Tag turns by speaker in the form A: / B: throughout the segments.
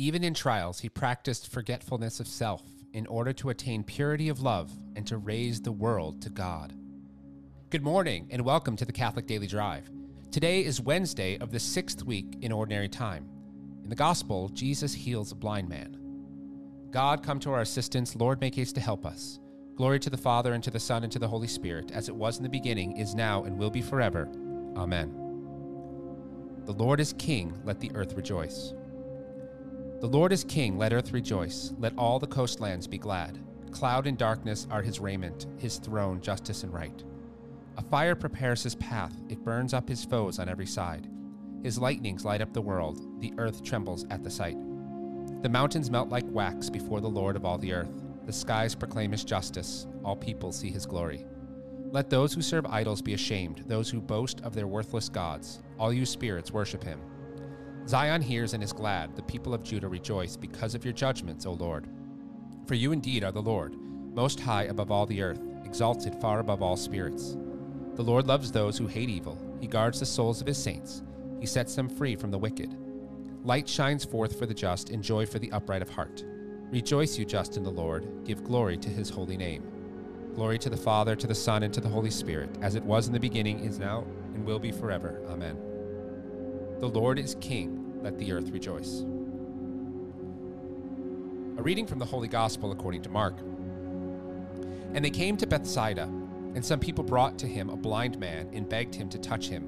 A: Even in trials, he practiced forgetfulness of self in order to attain purity of love and to raise the world to God. Good morning and welcome to the Catholic Daily Drive. Today is Wednesday of the sixth week in Ordinary Time. In the Gospel, Jesus heals a blind man. God, come to our assistance. Lord, make haste to help us. Glory to the Father, and to the Son, and to the Holy Spirit, as it was in the beginning, is now, and will be forever. Amen. The Lord is King, let the earth rejoice. The Lord is King, let earth rejoice, let all the coastlands be glad. Cloud and darkness are his raiment, his throne, justice and right. A fire prepares his path, it burns up his foes on every side. His lightnings light up the world, the earth trembles at the sight. The mountains melt like wax before the Lord of all the earth. The skies proclaim his justice, all people see his glory. Let those who serve idols be ashamed, those who boast of their worthless gods. All you spirits worship him. Zion hears and is glad, the people of Judah rejoice because of your judgments, O Lord. For you indeed are the Lord, most high above all the earth, exalted far above all spirits. The Lord loves those who hate evil, he guards the souls of his saints, he sets them free from the wicked. Light shines forth for the just, and joy for the upright of heart. Rejoice, you just in the Lord, give glory to his holy name. Glory to the Father, to the Son, and to the Holy Spirit, as it was in the beginning, is now, and will be forever. Amen. The Lord is King, let the earth rejoice. A reading from the Holy Gospel according to Mark. And they came to Bethsaida, and some people brought to him a blind man and begged him to touch him.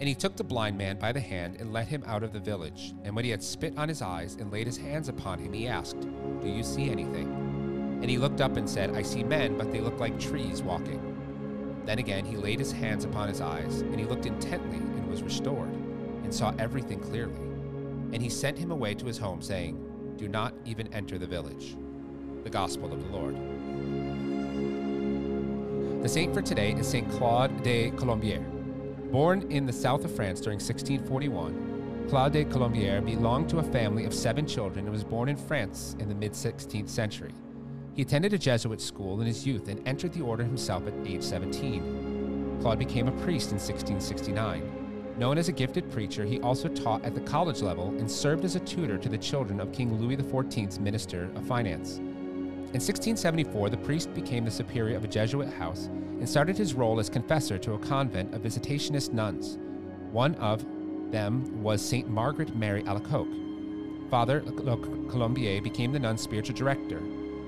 A: And he took the blind man by the hand and led him out of the village. And when he had spit on his eyes and laid his hands upon him, he asked, Do you see anything? And he looked up and said, I see men, but they look like trees walking. Then again he laid his hands upon his eyes, and he looked intently and was restored, and saw everything clearly. And he sent him away to his home, saying, Do not even enter the village. The Gospel of the Lord. The saint for today is Saint Claude de Colombière. Born in the south of France during 1641, Claude de Colombière belonged to a family of seven children and was born in France in the mid 16th century. He attended a Jesuit school in his youth and entered the order himself at age 17. Claude became a priest in 1669. Known as a gifted preacher, he also taught at the college level and served as a tutor to the children of King Louis XIV's Minister of Finance. In 1674, the priest became the superior of a Jesuit house and started his role as confessor to a convent of Visitationist nuns. One of them was St. Margaret Mary Alacoque. Father Colombière became the nun's spiritual director,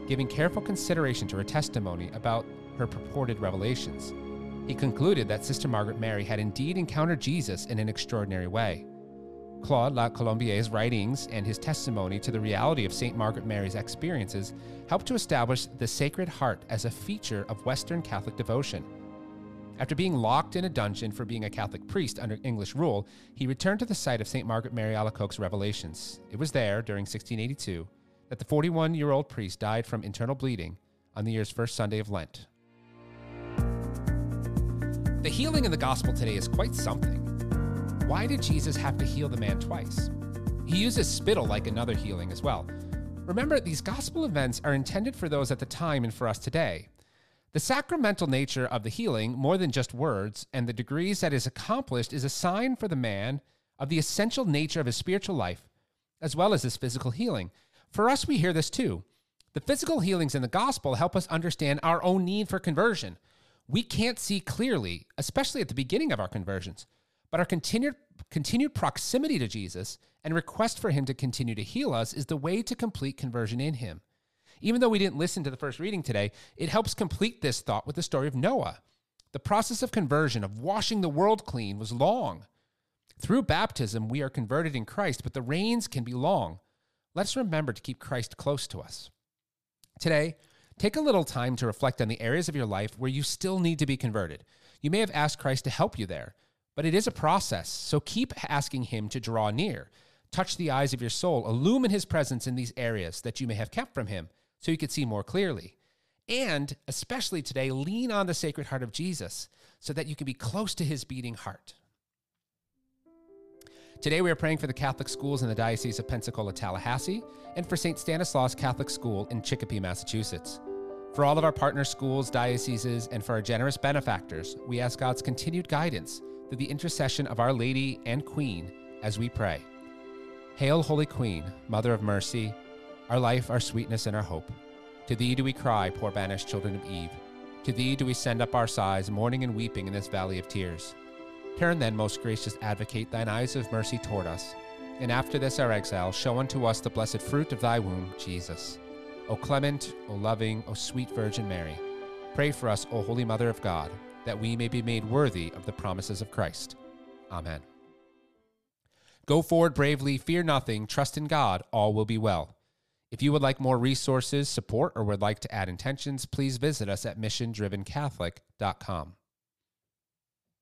A: giving careful consideration to her testimony about her purported revelations. He concluded that Sister Margaret Mary had indeed encountered Jesus in an extraordinary way. Claude La Colombière's writings and his testimony to the reality of St. Margaret Mary's experiences helped to establish the Sacred Heart as a feature of Western Catholic devotion. After being locked in a dungeon for being a Catholic priest under English rule, he returned to the site of St. Margaret Mary Alacoque's revelations. It was there, during 1682, that the 41 year old priest died from internal bleeding on the year's first Sunday of Lent. The healing in the gospel today is quite something. Why did Jesus have to heal the man twice? He uses spittle like another healing as well. Remember, these gospel events are intended for those at the time and for us today. The sacramental nature of the healing, more than just words, and the degrees that is accomplished, is a sign for the man of the essential nature of his spiritual life, as well as his physical healing. For us, we hear this too. The physical healings in the gospel help us understand our own need for conversion. We can't see clearly, especially at the beginning of our conversions, but our continued, continued proximity to Jesus and request for him to continue to heal us is the way to complete conversion in him. Even though we didn't listen to the first reading today, it helps complete this thought with the story of Noah. The process of conversion, of washing the world clean, was long. Through baptism, we are converted in Christ, but the rains can be long. Let's remember to keep Christ close to us. Today, take a little time to reflect on the areas of your life where you still need to be converted. You may have asked Christ to help you there, but it is a process, so keep asking Him to draw near. Touch the eyes of your soul, illumine His presence in these areas that you may have kept from Him so you could see more clearly. And especially today, lean on the Sacred Heart of Jesus so that you can be close to His beating heart. Today, we are praying for the Catholic schools in the Diocese of Pensacola, Tallahassee, and for St. Stanislaus Catholic School in Chicopee, Massachusetts. For all of our partner schools, dioceses, and for our generous benefactors, we ask God's continued guidance through the intercession of Our Lady and Queen as we pray. Hail, Holy Queen, Mother of Mercy, our life, our sweetness, and our hope. To thee do we cry, poor banished children of Eve. To thee do we send up our sighs, mourning and weeping in this valley of tears. Turn then, most gracious advocate, thine eyes of mercy toward us, and after this our exile, show unto us the blessed fruit of thy womb, Jesus. O clement, O loving, O sweet Virgin Mary, pray for us, O Holy Mother of God, that we may be made worthy of the promises of Christ. Amen. Go forward bravely, fear nothing, trust in God, all will be well. If you would like more resources, support, or would like to add intentions, please visit us at missiondrivencatholic.com.